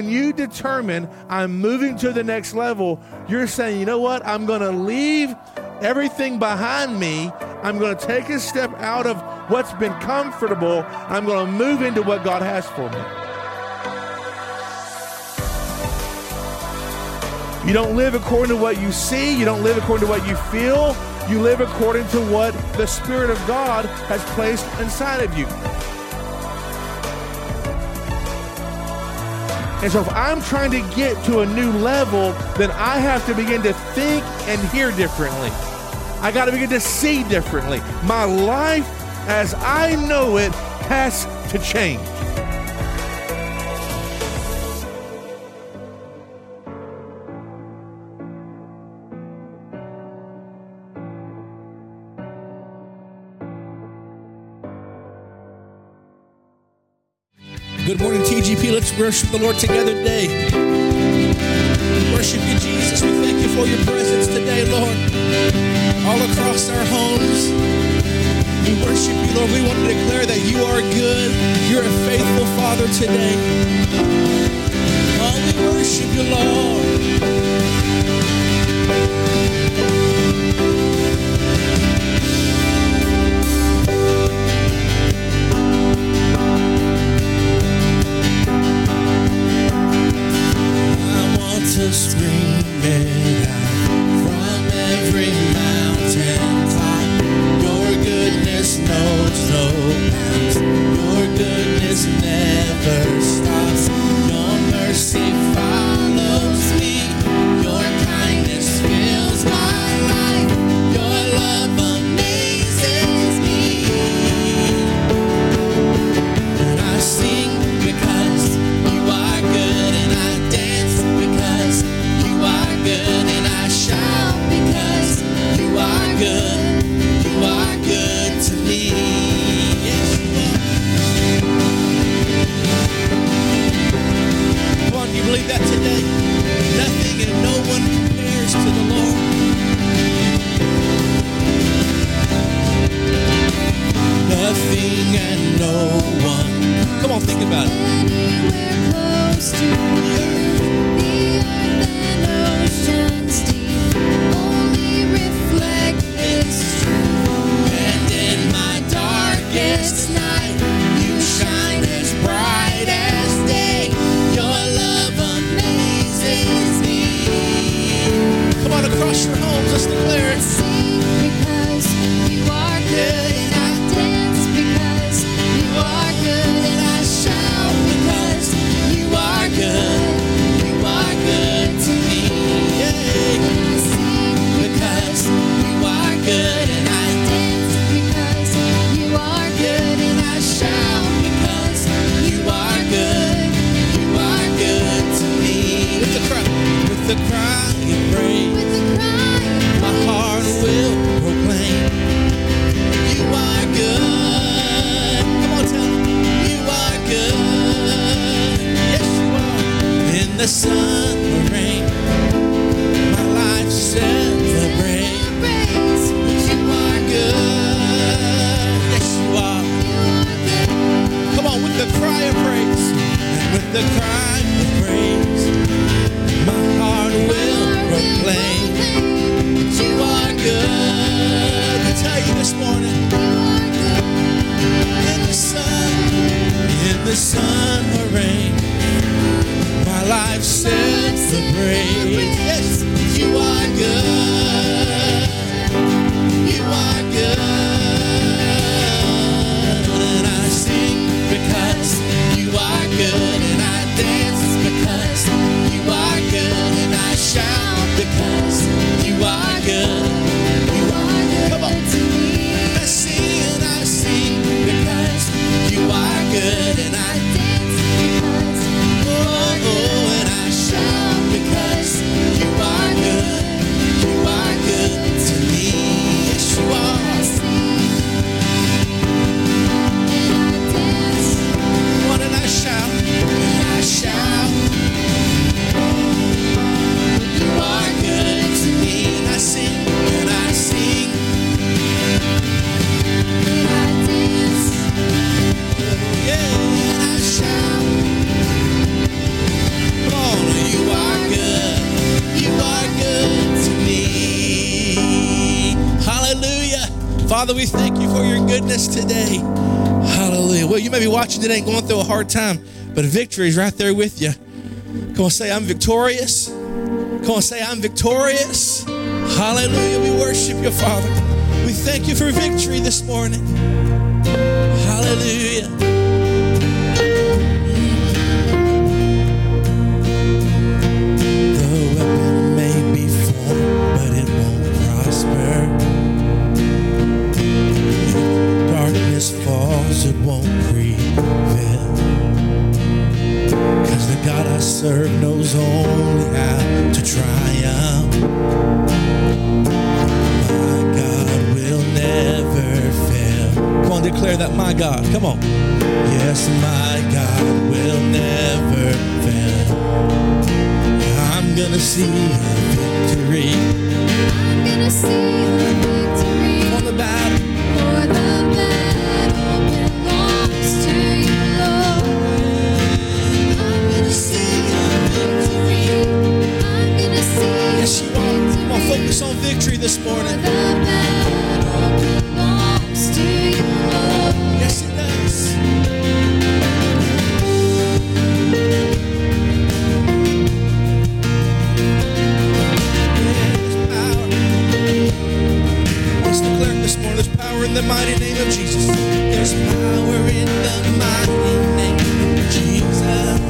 When you determine I'm moving to the next level, you're saying, you know what? I'm going to leave everything behind me. I'm going to take a step out of what's been comfortable. I'm going to move into what God has for me. You don't live according to what you see, you don't live according to what you feel. You live according to what the Spirit of God has placed inside of you. And so if I'm trying to get to a new level, then I have to begin to think and hear differently. I got to begin to see differently. My life as I know it has to change. Good morning, TGP. Let's worship the Lord together today. We worship you, Jesus. We thank you for your presence today, Lord. All across our homes. We worship you, Lord. We want to declare that you are good. You're a faithful Father today. Oh, we worship you, Lord. To it out from every mountain top. Your goodness knows no bounds. Your goodness never stops. About it. watching today and going through a hard time, but victory is right there with you. Come on, say, I'm victorious. Come on, say, I'm victorious. Hallelujah. We worship your Father. We thank you for victory this morning. Hallelujah. serve knows only how to triumph. My God will never fail. Come on, declare that, my God. Come on. Yes, my God will never fail. I'm gonna see a victory. I'm gonna see a victory. this morning. Yes, it does. Let's declare this morning. There's power in the mighty name of Jesus. There's power in the mighty name of Jesus.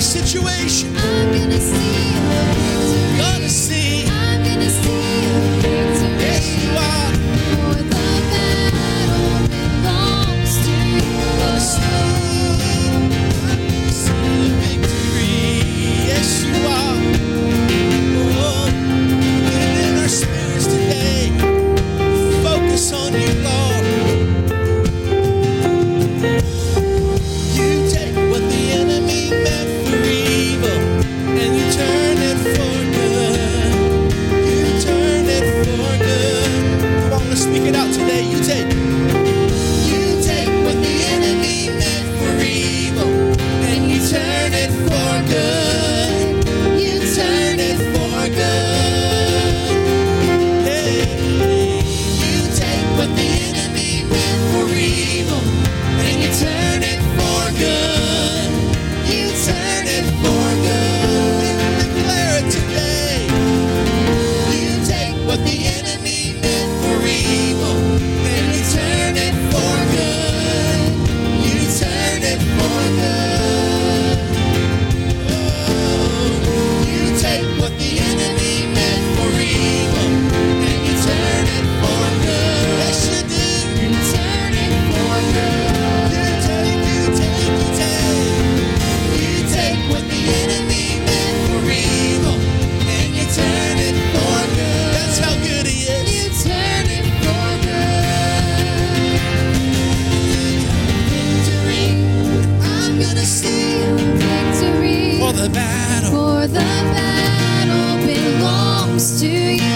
situation. God is to you.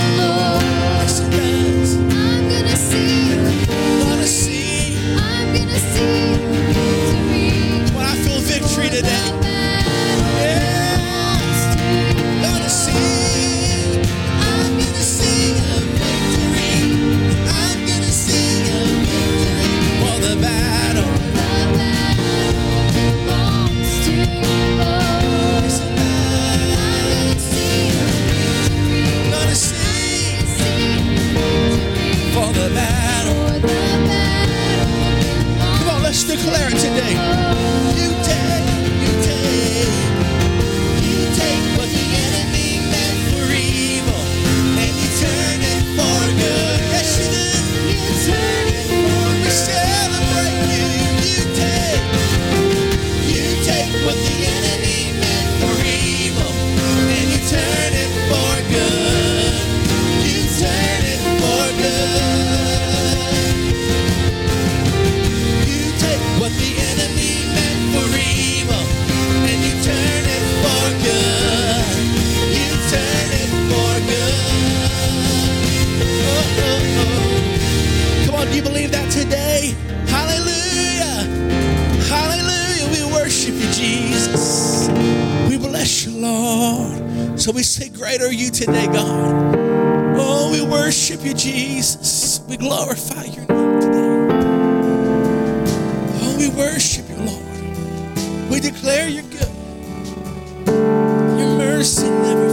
worship you, Lord. We declare your good, your mercy never.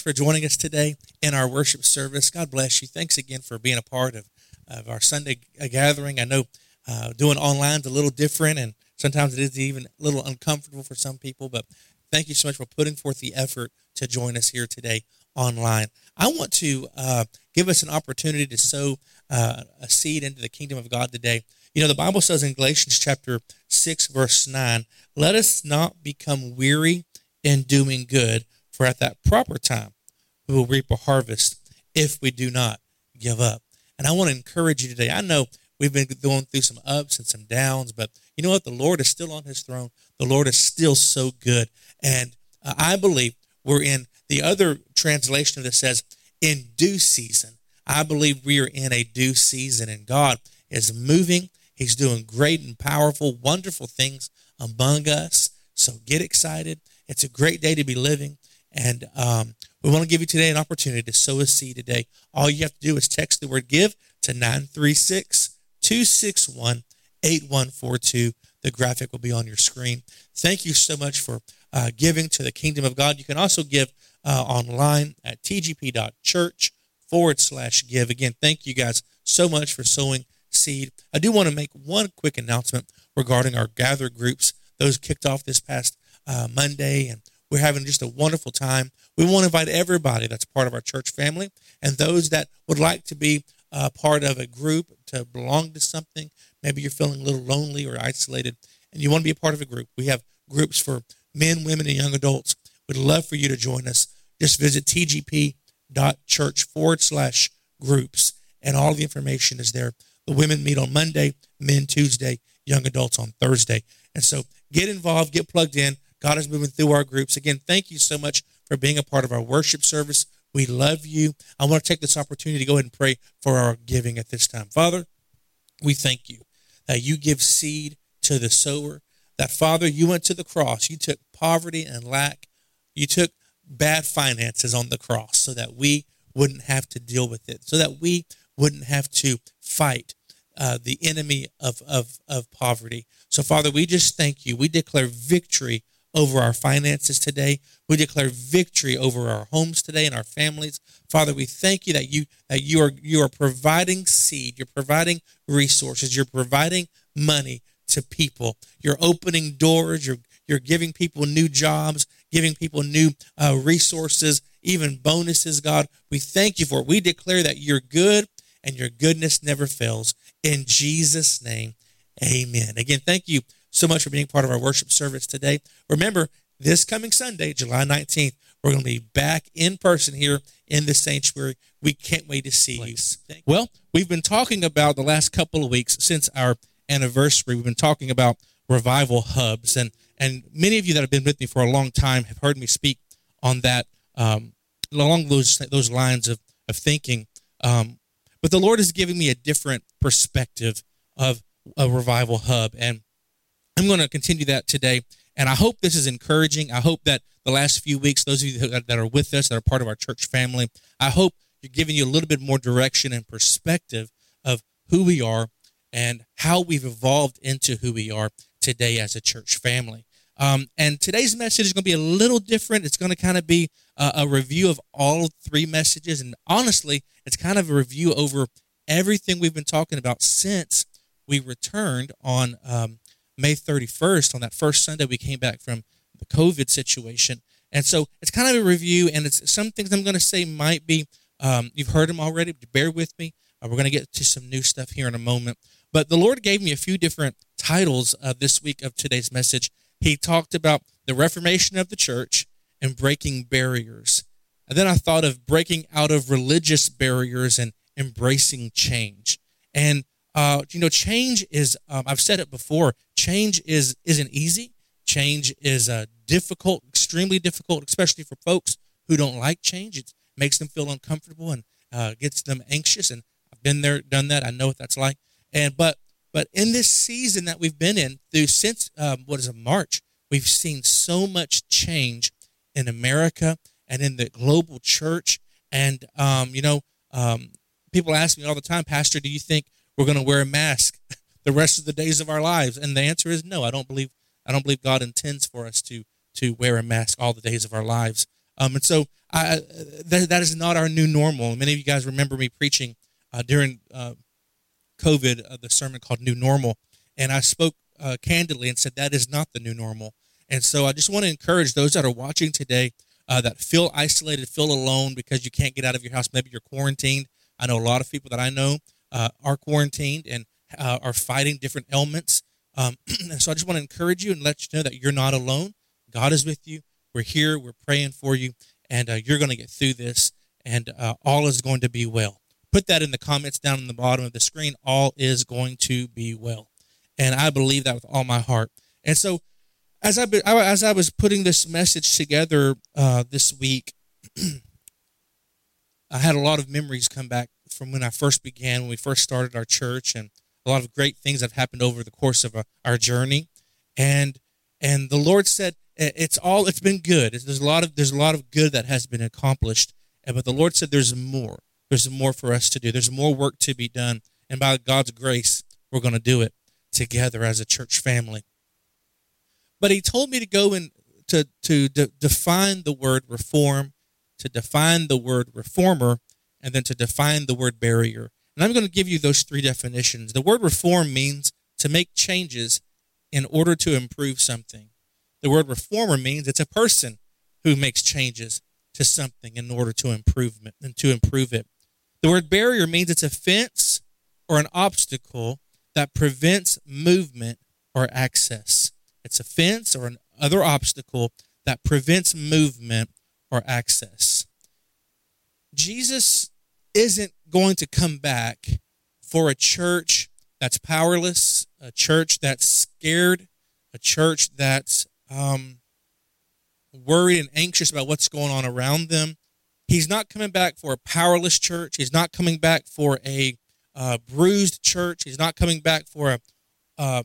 Much for joining us today in our worship service. God bless you. Thanks again for being a part of, of our Sunday gathering. I know uh, doing online is a little different, and sometimes it is even a little uncomfortable for some people, but thank you so much for putting forth the effort to join us here today online. I want to uh, give us an opportunity to sow uh, a seed into the kingdom of God today. You know, the Bible says in Galatians chapter 6, verse 9, let us not become weary in doing good, for at that proper time we will reap a harvest if we do not give up. And I want to encourage you today. I know we've been going through some ups and some downs, but you know what? The Lord is still on his throne. The Lord is still so good. And uh, I believe we're in the other translation this says, in due season. I believe we are in a due season, and God is moving. He's doing great and powerful, wonderful things among us. So get excited. It's a great day to be living. And um, we want to give you today an opportunity to sow a seed today. All you have to do is text the word give to 936 261 8142. The graphic will be on your screen. Thank you so much for uh, giving to the kingdom of God. You can also give uh, online at tgp.church forward slash give. Again, thank you guys so much for sowing seed. I do want to make one quick announcement regarding our gather groups. Those kicked off this past uh, Monday, and we're having just a wonderful time. We want to invite everybody that's part of our church family and those that would like to be uh, part of a group to belong to something. Maybe you're feeling a little lonely or isolated and you want to be a part of a group. We have groups for men, women, and young adults. We'd love for you to join us. Just visit tgp.church forward slash groups, and all the information is there. The women meet on Monday, men Tuesday, young adults on Thursday. And so get involved, get plugged in. God is moving through our groups. Again, thank you so much for being a part of our worship service. We love you. I want to take this opportunity to go ahead and pray for our giving at this time. Father, we thank you that you give seed to the sower. That, Father, you went to the cross. You took poverty and lack. You took bad finances on the cross so that we wouldn't have to deal with it, so that we wouldn't have to fight uh, the enemy of, of, of poverty. So, Father, we just thank you. We declare victory over our finances today. We declare victory over our homes today and our families. Father, we thank you that you that you are you are providing seed, you're providing resources, you're providing money to people. You're opening doors, you're you're giving people new jobs, giving people new uh, resources, even bonuses, God. We thank you for it. We declare that you're good and your goodness never fails. In Jesus' name, amen. Again, thank you so much for being part of our worship service today. Remember, this coming Sunday, July 19th, we're going to be back in person here in the sanctuary. We can't wait to see you. Well, we've been talking about the last couple of weeks since our anniversary. We've been talking about revival hubs, and and many of you that have been with me for a long time have heard me speak on that um, along those those lines of of thinking. Um, but the Lord is giving me a different perspective of a revival hub, and I'm going to continue that today. And I hope this is encouraging. I hope that the last few weeks, those of you that are with us, that are part of our church family, I hope you're giving you a little bit more direction and perspective of who we are and how we've evolved into who we are today as a church family. Um, and today's message is going to be a little different. It's going to kind of be a, a review of all three messages. And honestly, it's kind of a review over everything we've been talking about since we returned on um, May 31st, on that first Sunday we came back from the COVID situation. And so it's kind of a review, and it's some things I'm going to say might be, um, you've heard them already, but bear with me. Uh, we're going to get to some new stuff here in a moment. But the Lord gave me a few different titles uh, this week of today's message. He talked about the reformation of the church and breaking barriers. And then I thought of breaking out of religious barriers and embracing change. And uh, you know, change is, um, I've said it before, change is, isn't easy. Change is uh, difficult, extremely difficult, especially for folks who don't like change. It makes them feel uncomfortable and uh, gets them anxious. And I've been there, done that. I know what that's like. And, but, but in this season that we've been in through since, um, what is it, March, we've seen so much change in America and in the global church. And, um, you know, um, people ask me all the time, Pastor, do you think we're going to wear a mask the rest of the days of our lives? And the answer is no. I don't believe I don't believe God intends for us to to wear a mask all the days of our lives. Um, and so I, that, that is not our new normal. Many of you guys remember me preaching uh, during uh, COVID, uh, the sermon called New Normal. And I spoke uh, candidly and said that is not the new normal. And so I just want to encourage those that are watching today uh, that feel isolated, feel alone because you can't get out of your house. Maybe you're quarantined. I know a lot of people that I know uh, are quarantined and uh, are fighting different ailments. Um, so I just want to encourage you and let you know that you're not alone. God is with you. We're here. We're praying for you, and uh, you're going to get through this, and uh, all is going to be well. Put that in the comments down in the bottom of the screen. All is going to be well, and I believe that with all my heart. And so, as I as I was putting this message together uh, this week, I had a lot of memories come back from when I first began, when we first started our church, and a lot of great things have happened over the course of uh, our journey. And and the Lord said, it's all it's been good. There's a lot of there's a lot of good that has been accomplished, but the Lord said there's more. There's more for us to do. There's more work to be done, and by God's grace, we're going to do it together as a church family. But He told me to go and to to de- define the word reform, to define the word reformer, and then to define the word barrier. And I'm going to give you those three definitions. The word reform means to make changes in order to improve something. The word reformer means it's a person who makes changes to something in order to improve it and to improve it. The word barrier means it's a fence or an obstacle that prevents movement or access. It's a fence or an other obstacle that prevents movement or access. Jesus isn't going to come back for a church that's powerless, a church that's scared, a church that's um, worried and anxious about what's going on around them. He's not coming back for a powerless church. He's not coming back for a uh, bruised church. He's not coming back for a uh,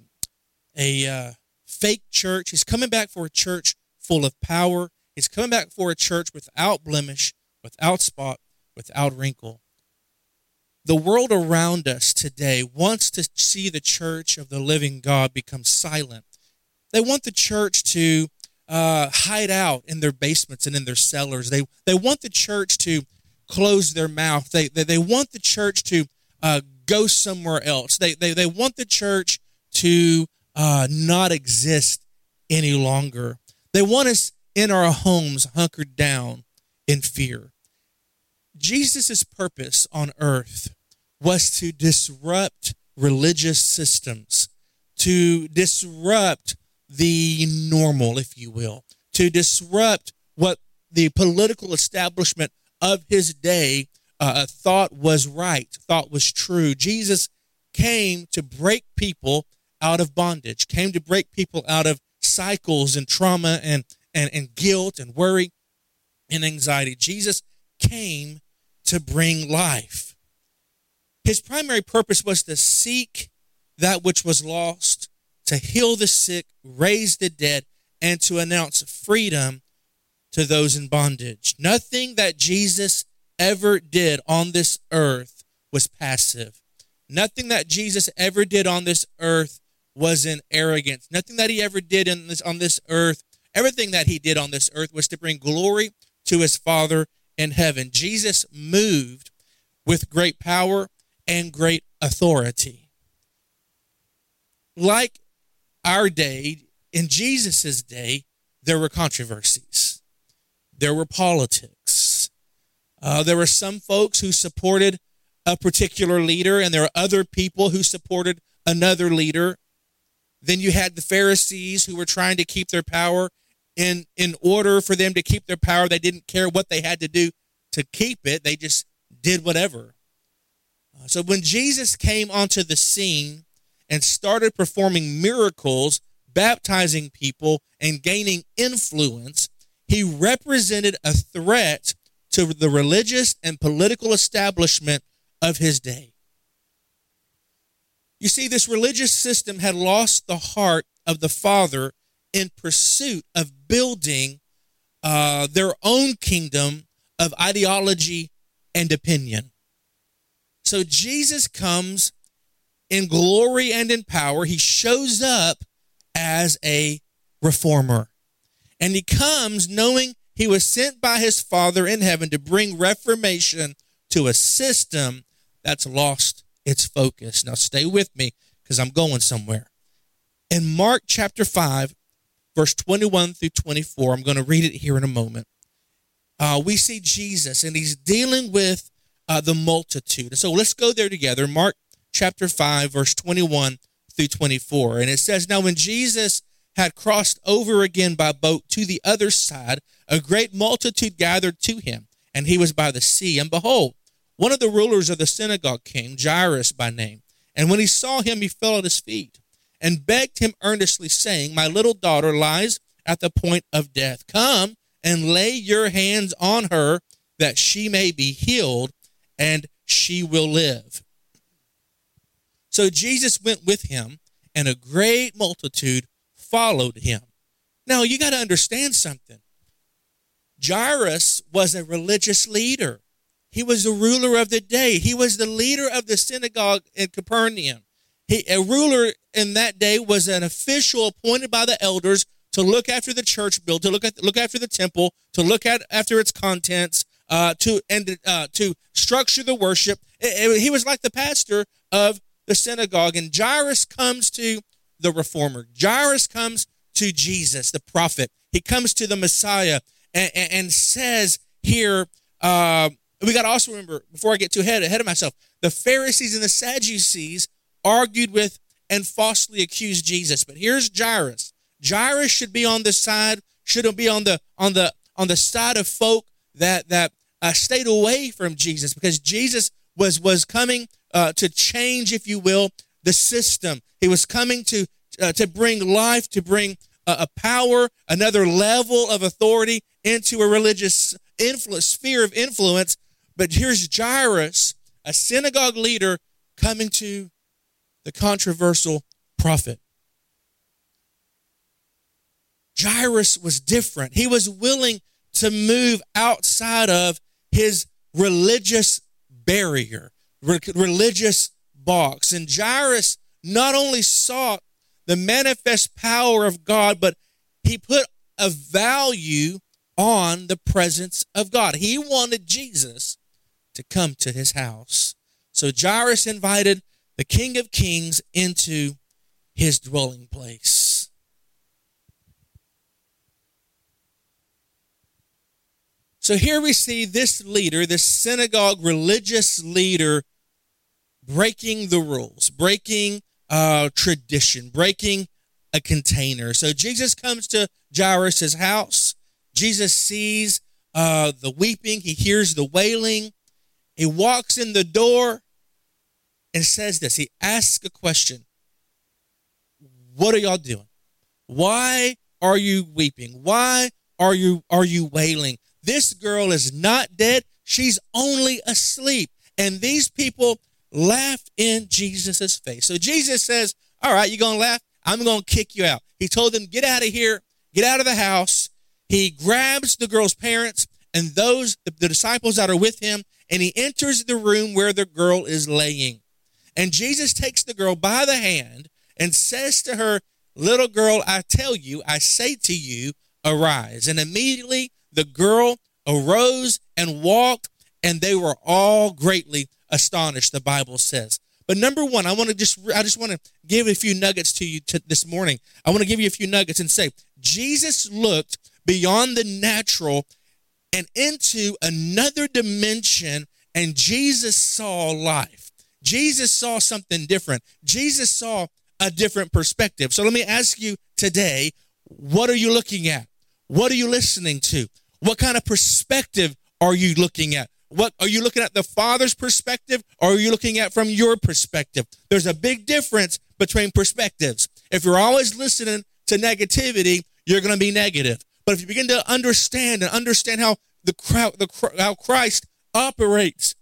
a uh, fake church. He's coming back for a church full of power. He's coming back for a church without blemish, without spot, without wrinkle. The world around us today wants to see the church of the living God become silent they want the church to uh, hide out in their basements and in their cellars. They they want the church to close their mouth. They they, they want the church to uh, go somewhere else. They they they want the church to uh, not exist any longer. They want us in our homes hunkered down in fear. Jesus' purpose on earth was to disrupt religious systems, to disrupt the normal, if you will, to disrupt what the political establishment of his day uh, thought was right, thought was true. Jesus came to break people out of bondage, came to break people out of cycles and trauma and, and, and guilt and worry and anxiety. Jesus came to bring life. His primary purpose was to seek that which was lost to heal the sick, raise the dead, and to announce freedom to those in bondage. Nothing that Jesus ever did on this earth was passive. Nothing that Jesus ever did on this earth was in arrogance. Nothing that he ever did in this, on this earth, everything that he did on this earth was to bring glory to his Father in heaven. Jesus moved with great power and great authority. Like our day, in Jesus' day, there were controversies. There were politics. Uh, there were some folks who supported a particular leader, and there were other people who supported another leader. Then you had the Pharisees who were trying to keep their power. In, in order for them to keep their power, they didn't care what they had to do to keep it, they just did whatever. Uh, so when Jesus came onto the scene, and started performing miracles, baptizing people, and gaining influence, he represented a threat to the religious and political establishment of his day. You see, this religious system had lost the heart of the Father in pursuit of building uh, their own kingdom of ideology and opinion. So Jesus comes in glory and in power. He shows up as a reformer. And he comes knowing he was sent by his Father in heaven to bring reformation to a system that's lost its focus. Now, stay with me because I'm going somewhere. In Mark chapter 5, verse 21 through 24, I'm going to read it here in a moment. Uh, we see Jesus and he's dealing with uh, the multitude. And So let's go there together. Mark chapter 5, verse 21 through 24. And it says, Now when Jesus had crossed over again by boat to the other side, a great multitude gathered to him, and he was by the sea. And behold, one of the rulers of the synagogue came, Jairus by name. And when he saw him, he fell at his feet and begged him earnestly, saying, My little daughter lies at the point of death. Come and lay your hands on her that she may be healed and she will live. So Jesus went with him, and a great multitude followed him. Now, you got to understand something. Jairus was a religious leader. He was the ruler of the day. He was the leader of the synagogue in Capernaum. He, a ruler in that day was an official appointed by the elders to look after the church build, to look at look after the temple, to look at after its contents, uh, to and uh, to structure the worship. It, it, he was like the pastor of the synagogue, and Jairus comes to the reformer. Jairus comes to Jesus, the prophet. He comes to the Messiah and, and, and says here, uh, we got to also remember, before I get too ahead, ahead of myself, the Pharisees and the Sadducees argued with and falsely accused Jesus. But here's Jairus. Jairus should be on the side, shouldn't be on the on the on the side of folk that that uh, stayed away from Jesus because Jesus was was coming uh, to change, if you will, the system. He was coming to uh, to bring life, to bring a power, another level of authority into a religious influence, sphere of influence. But here's Jairus, a synagogue leader, coming to the controversial prophet. Jairus was different. He was willing to move outside of his religious barrier, religious box. And Jairus not only sought the manifest power of God, but he put a value on the presence of God. He wanted Jesus to come to his house. So Jairus invited the King of Kings into his dwelling place. So here we see this leader, this synagogue religious leader, breaking the rules, breaking uh, tradition, breaking a container. So Jesus comes to Jairus' house. Jesus sees uh, the weeping, he hears the wailing. He walks in the door and says this. He asks a question What are y'all doing? Why are you weeping? Why are you are you wailing? This girl is not dead. She's only asleep. And these people laugh in Jesus' face. So Jesus says, All right, you're to laugh? I'm to kick you out. He told them, Get out of here, get out of the house. He grabs the girl's parents and those, the disciples that are with him, and he enters the room where the girl is laying. And Jesus takes the girl by the hand and says to her, Little girl, I tell you, I say to you, arise. And immediately the girl arose and walked, and they were all greatly astonished, the Bible says. But number one, I want to just I just want to give a few nuggets to you to this morning. I want to give you a few nuggets and say Jesus looked beyond the natural and into another dimension, and Jesus saw life. Jesus saw something different. Jesus saw a different perspective. So let me ask you today, what are you looking at? What are you listening to? What kind of perspective are you looking at? What are you looking at the father's perspective or are you looking at from your perspective? There's a big difference between perspectives. If you're always listening to negativity, you're going to be negative. But if you begin to understand and understand how the crowd, the how Christ operates,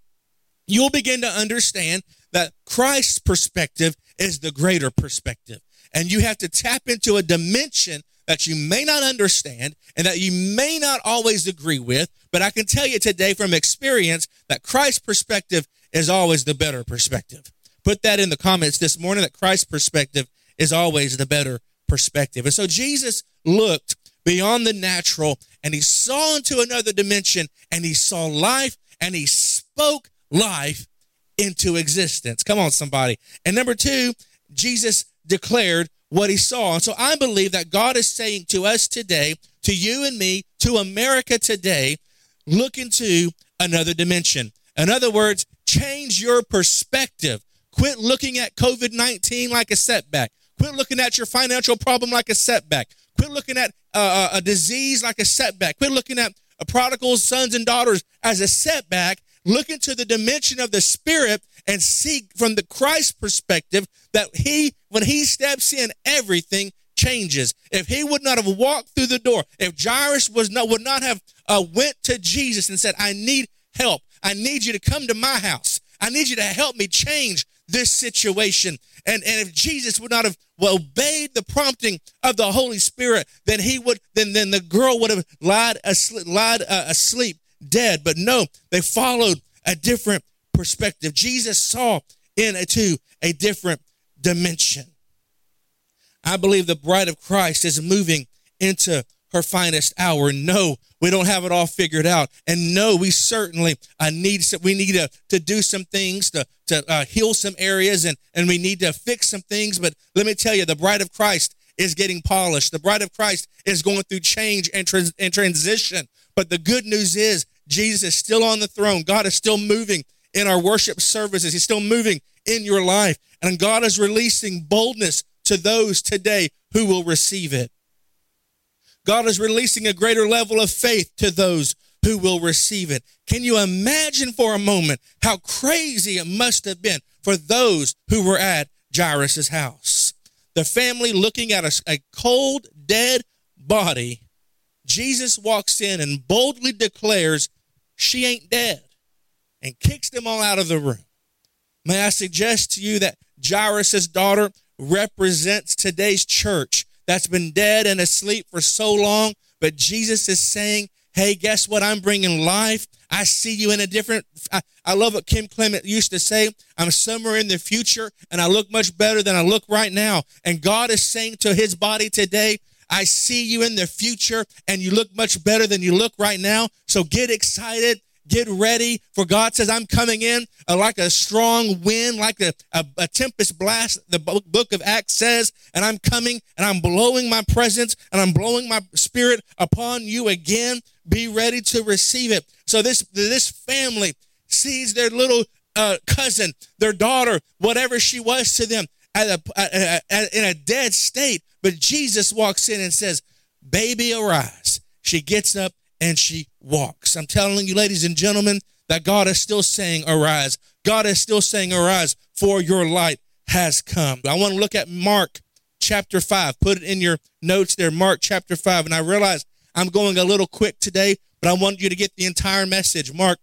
you'll begin to understand that Christ's perspective is the greater perspective. And you have to tap into a dimension that you may not understand and that you may not always agree with. But I can tell you today from experience that Christ's perspective is always the better perspective. Put that in the comments this morning that Christ's perspective is always the better perspective. And so Jesus looked beyond the natural and he saw into another dimension and he saw life and he spoke life into existence. Come on, somebody. And number two, Jesus declared what he saw. And so I believe that God is saying to us today, to you and me, to America today, look into another dimension. In other words, change your perspective. Quit looking at COVID 19 like a setback. Quit looking at your financial problem like a setback. Quit looking at uh, a disease like a setback. Quit looking at a prodigal sons and daughters as a setback. Look into the dimension of the spirit and see from the Christ perspective that he, when he steps in, everything changes. If he would not have walked through the door, if Jairus was not, would not have uh, went to Jesus and said, I need help. I need you to come to my house. I need you to help me change this situation. And, and if Jesus would not have obeyed the prompting of the Holy Spirit, then he would, then, then the girl would have lied asleep, lied, uh, asleep dead. But no, they followed a different perspective. Jesus saw into a different dimension. I believe the bride of Christ is moving into her finest hour. No, we don't have it all figured out. And no, we certainly uh, need some, we need to, to do some things to, to uh, heal some areas and, and we need to fix some things. But let me tell you, the bride of Christ is getting polished. The bride of Christ is going through change and, trans- and transition. But the good news is Jesus is still on the throne. God is still moving in our worship services. He's still moving in your life. And God is releasing boldness to those today who will receive it. God is releasing a greater level of faith to those who will receive it. Can you imagine for a moment how crazy it must have been for those who were at Jairus' house? The family looking at a, a cold, dead body. Jesus walks in and boldly declares, She ain't dead, and kicks them all out of the room. May I suggest to you that Jairus' daughter represents today's church that's been dead and asleep for so long. But Jesus is saying, Hey, guess what? I'm bringing life. I see you in a different. I, I, love what Kim Clement used to say. I'm somewhere in the future and I look much better than I look right now. And God is saying to his body today, I see you in the future and you look much better than you look right now. So get excited. Get ready for God says, I'm coming in uh, like a strong wind, like a, a, a tempest blast, the book of Acts says, and I'm coming and I'm blowing my presence and I'm blowing my spirit upon you again. Be ready to receive it. So this, this family sees their little uh, cousin, their daughter, whatever she was to them, at a, at in a dead state. But Jesus walks in and says, Baby, arise. She gets up and she walks. I'm telling you, ladies and gentlemen, that God is still saying, Arise. God is still saying, Arise, for your light has come. I want to look at Mark chapter 5. Put it in your notes there, Mark chapter 5. And I realize I'm going a little quick today, but I want you to get the entire message. Mark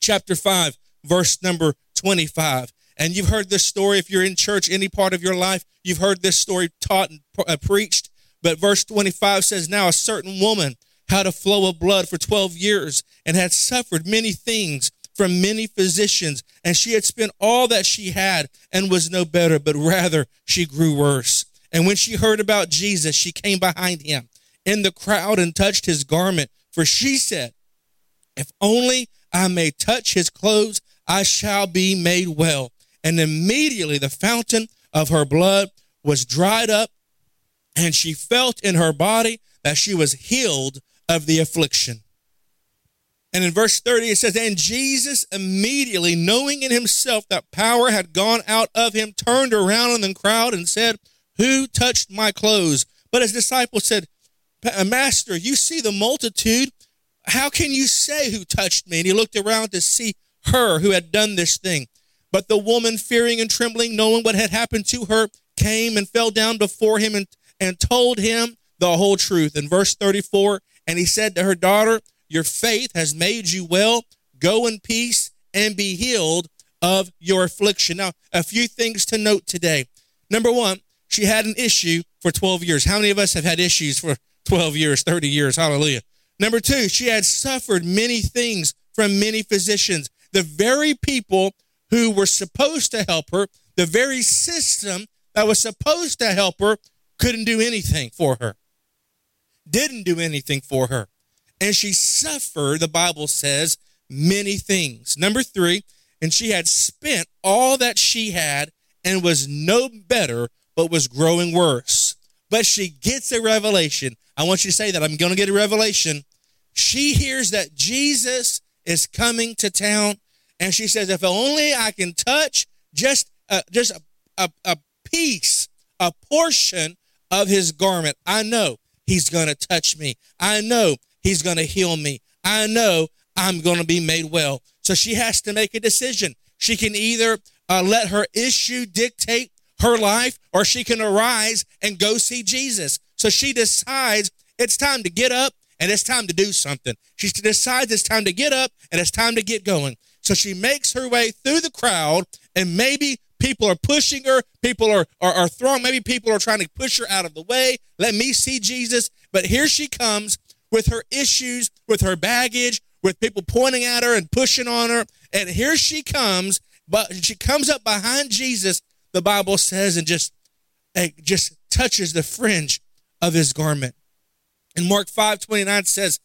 chapter 5, verse number 25. And you've heard this story if you're in church any part of your life, you've heard this story taught and uh, preached. But verse 25 says, Now a certain woman had a flow of blood for 12 years and had suffered many things from many physicians. And she had spent all that she had and was no better, but rather she grew worse. And when she heard about Jesus, she came behind him in the crowd and touched his garment. For she said, If only I may touch his clothes, I shall be made well. And immediately the fountain of her blood was dried up, and she felt in her body that she was healed of the affliction. And in verse 30, it says, And Jesus immediately, knowing in himself that power had gone out of him, turned around in the crowd and said, Who touched my clothes? But his disciples said, uh, Master, you see the multitude. How can you say who touched me? And he looked around to see her who had done this thing. But the woman, fearing and trembling, knowing what had happened to her, came and fell down before him and, and told him the whole truth. In verse 34, and he said to her daughter, Your faith has made you well. Go in peace and be healed of your affliction. Now, a few things to note today. Number one, she had an issue for 12 years. How many of us have had issues for 12 years, 30 years? Hallelujah. Number two, she had suffered many things from many physicians. The very people who were supposed to help her, the very system that was supposed to help her, couldn't do anything for her. didn't do anything for her. And she suffered, the Bible says, many things. Number three, and she had spent all that she had and was no better, but was growing worse. But she gets a revelation. I want you to say that. I'm going to get a revelation. She hears that Jesus is coming to town, and she says, If only I can touch just, uh, just a, a, a piece, a portion of his garment, I know he's going to touch me. I know he's going to heal me. I know I'm going to be made well. So she has to make a decision. She can either uh, let her issue dictate her life or she can arise and go see Jesus. So she decides it's time to get up and it's time to do something. She decides it's time to get up and it's time to get going. So she makes her way through the crowd and maybe people are pushing her, people are, are, are throwing, maybe people are trying to push her out of the way. Let me see Jesus. But here she comes with her issues, with her baggage, with people pointing at her and pushing on her. And here she comes, but she comes up behind Jesus, the Bible says, and just, just touches the fringe of his garment. And Mark 5 29 says,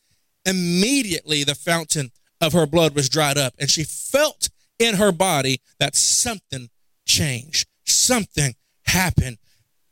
immediately the fountain of her blood was dried up, and she felt in her body that something changed, something happened.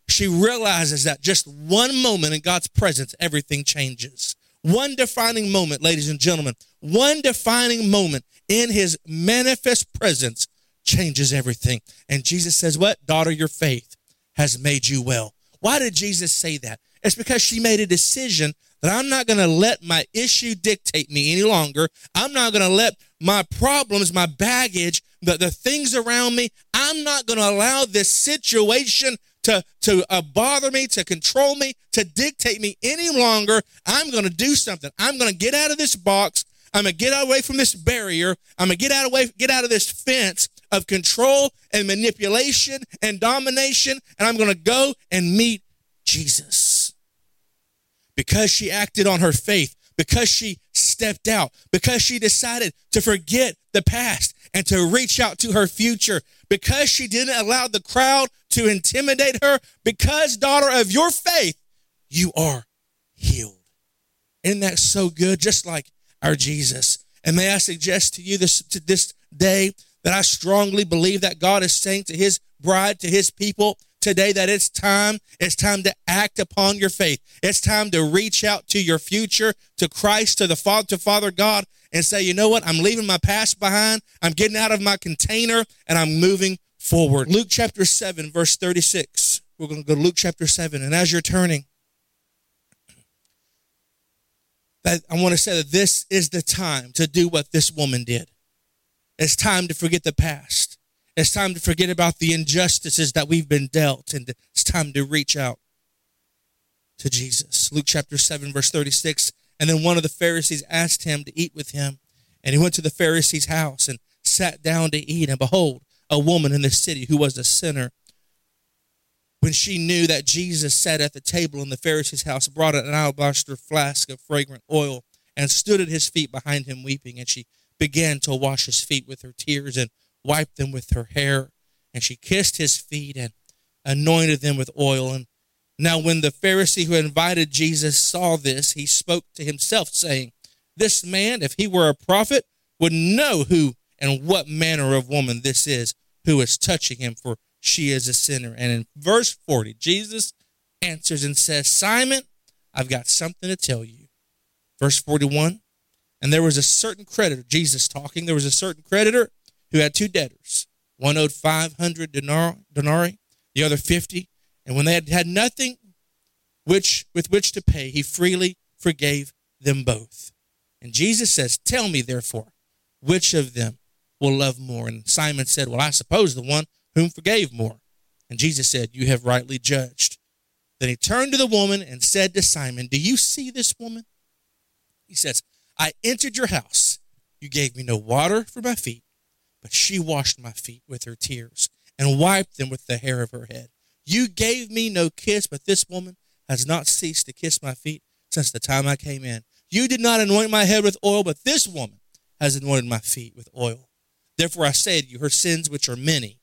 She realizes that just one moment in God's presence, everything changes. One defining moment, ladies and gentlemen, one defining moment in his manifest presence changes everything. And Jesus says, What? Daughter, your faith has made you well. Why did Jesus say that? It's because she made a decision that I'm not going to let my issue dictate me any longer. I'm not going to let my problems, my baggage, the, the things around me, I'm not going to allow this situation to, to uh, bother me, to control me, to dictate me any longer. I'm going to do something. I'm going to get out of this box. I'm going to get away from this barrier. I'm going to get out of way, get out of this fence of control and manipulation and domination. And I'm going to go and meet Jesus. Because she acted on her faith, because she stepped out, because she decided to forget the past and to reach out to her future, because she didn't allow the crowd to intimidate her, because, daughter of your faith, you are healed. Isn't that so good? Just like our Jesus. And may I suggest to you this to this day that I strongly believe that God is saying to his bride, to his people today that it's time, it's time to act upon your faith. It's time to reach out to your future, to Christ, to the Father, to Father God, and say, you know what? I'm leaving my past behind. I'm getting out of my container and I'm moving forward. Luke chapter 7, verse 36. We're going to go to Luke chapter 7. And as you're turning, that I want to say that this is the time to do what this woman did. It's time to forget the past. It's time to forget about the injustices that we've been dealt, and it's time to reach out to Jesus. Luke chapter 7, verse 36. And then one of the Pharisees asked him to eat with him. And he went to the Pharisee's house and sat down to eat. And behold, a woman in the city who was a sinner, when she knew that Jesus sat at the table in the Pharisee's house, brought an alabaster flask of fragrant oil and stood at his feet behind him weeping. And she began to wash his feet with her tears and wiped them with her hair. And she kissed his feet and anointed them with oil. And now, when the Pharisee who invited Jesus saw this, he spoke to himself, saying, This man, if he were a prophet, would know who and what manner of woman this is who is touching him, for she is a sinner. And in verse 40, Jesus answers and says, Simon, I've got something to tell you. Verse 41, and there was a certain creditor, Jesus talking, there was a certain creditor who had two debtors. One owed 500 denarii, the other 50. And when they had had nothing which, with which to pay, he freely forgave them both. And Jesus says, Tell me, therefore, which of them will love more? And Simon said, Well, I suppose the one whom forgave more. And Jesus said, You have rightly judged. Then he turned to the woman and said to Simon, Do you see this woman? He says, I entered your house. You gave me no water for my feet but she washed my feet with her tears and wiped them with the hair of her head. You gave me no kiss, but this woman has not ceased to kiss my feet since the time I came in. You did not anoint my head with oil, but this woman has anointed my feet with oil. Therefore I say to you, her sins, which are many,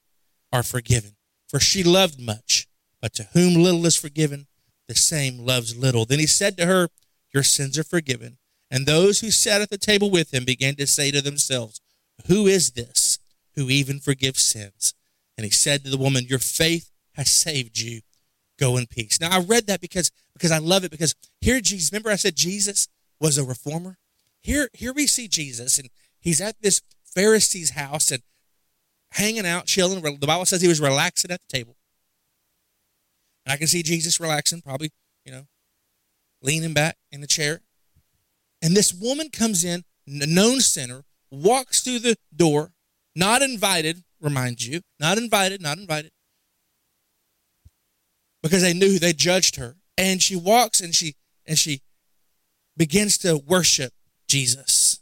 are forgiven. For she loved much, but to whom little is forgiven, the same loves little. Then he said to her, Your sins are forgiven. And those who sat at the table with him began to say to themselves, Who is this who even forgives sins? And he said to the woman, Your faith has saved you. Go in peace. Now I read that because because I love it because here Jesus, remember I said Jesus was a reformer? Here, here we see Jesus, and he's at this Pharisee's house and hanging out, chilling. The Bible says he was relaxing at the table. And I can see Jesus relaxing, probably, you know, leaning back in the chair. And this woman comes in, a known sinner, walks through the door, not invited, remind you, not invited, not invited, because they knew they judged her. And she walks and she and she begins to worship Jesus.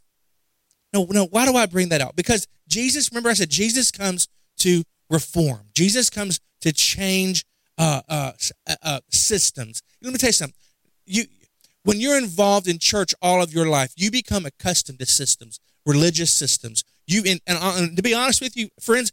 No, no, why do I bring that out? Because Jesus, remember I said Jesus comes to reform. Jesus comes to change uh, uh, uh, uh, systems. Let me tell you something. You, when you're involved in church all of your life, you become accustomed to systems, religious systems. You, and, and, uh, and to be honest with you, friends,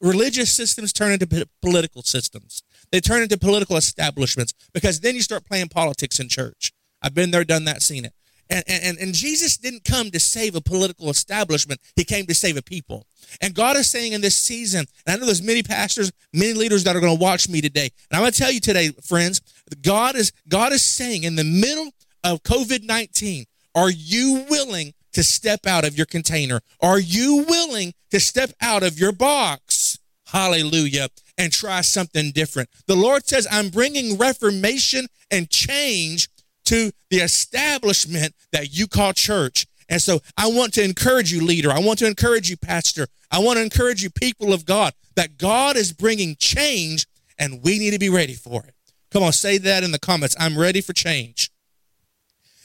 religious systems turn into political systems. They turn into political establishments because then you start playing politics in church. I've been there, done that, seen it. And, and, and Jesus didn't come to save a political establishment. He came to save a people. And God is saying in this season, and I know there's many pastors, many leaders that are going to watch me today. And I'm going to tell you today, friends, God is, God is saying in the middle of COVID-19, are you willing to step out of your container? Are you willing to step out of your box? Hallelujah. And try something different. The Lord says, I'm bringing reformation and change to the establishment that you call church. And so I want to encourage you, leader. I want to encourage you, pastor. I want to encourage you, people of God, that God is bringing change and we need to be ready for it. Come on, say that in the comments. I'm ready for change.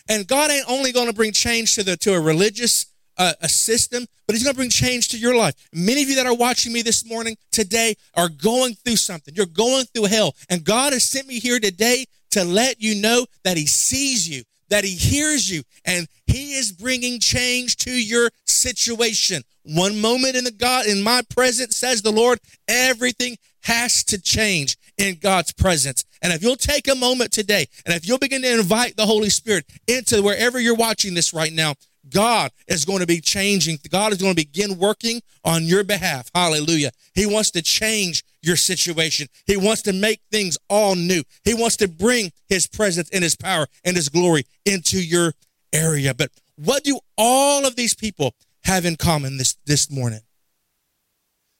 And God ain't only going to bring change to the to a religious uh, a system, but He's going to bring change to your life. Many of you that are watching me this morning, today, are going through something. You're going through hell, and God has sent me here today to let you know that He sees you, that He hears you, and He is bringing change to your situation. One moment in the God, in my presence, says the Lord, everything has to change in God's presence. And if you'll take a moment today, and if you'll begin to invite the Holy Spirit into wherever you're watching this right now, God is going to be changing. God is going to begin working on your behalf. Hallelujah. He wants to change your situation. He wants to make things all new. He wants to bring his presence and his power and his glory into your area. But what do all of these people have in common this, this morning?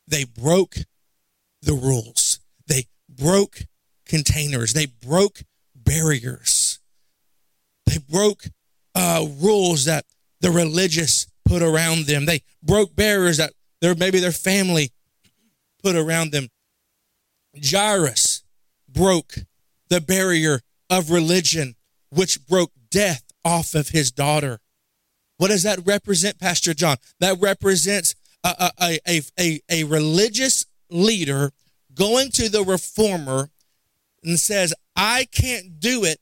They broke the rules. They broke containers. They broke barriers. They broke uh, rules that the religious put around them. They broke barriers that their maybe their family put around them. Jairus broke the barrier of religion, which broke death off of his daughter. What does that represent, Pastor John? That represents a, a, a, a, a religious leader going to the reformer and says, I can't do it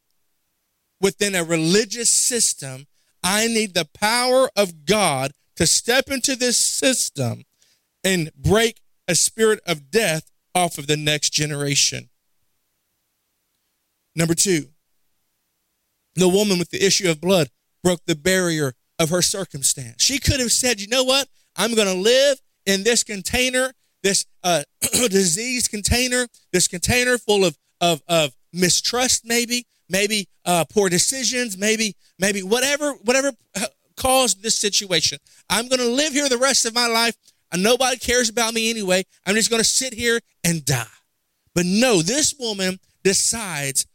within a religious system. I need the power of God to step into this system and break a spirit of death off of the next generation. Number two, the woman with the issue of blood broke the barrier of her circumstance. She could have said, you know what? I'm going to live in this container, this uh, disease container, this container full of, of, of mistrust, maybe, maybe uh, poor decisions, maybe, maybe whatever, whatever uh, caused this situation. I'm going to live here the rest of my life. And nobody cares about me anyway. I'm just going to sit here and die. But no, this woman decides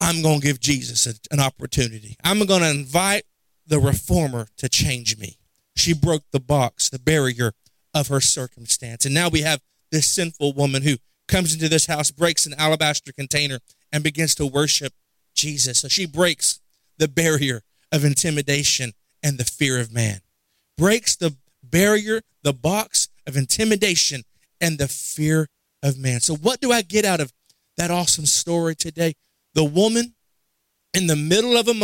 I'm going to give Jesus a, an opportunity. I'm going to invite the reformer to change me. She broke the box, the barrier of her circumstance. And now we have this sinful woman who comes into this house, breaks an alabaster container, and begins to worship Jesus. So she breaks the barrier of intimidation and the fear of man, breaks the barrier, the box of intimidation and the fear of man. So, what do I get out of that awesome story today? The woman in the middle of a moment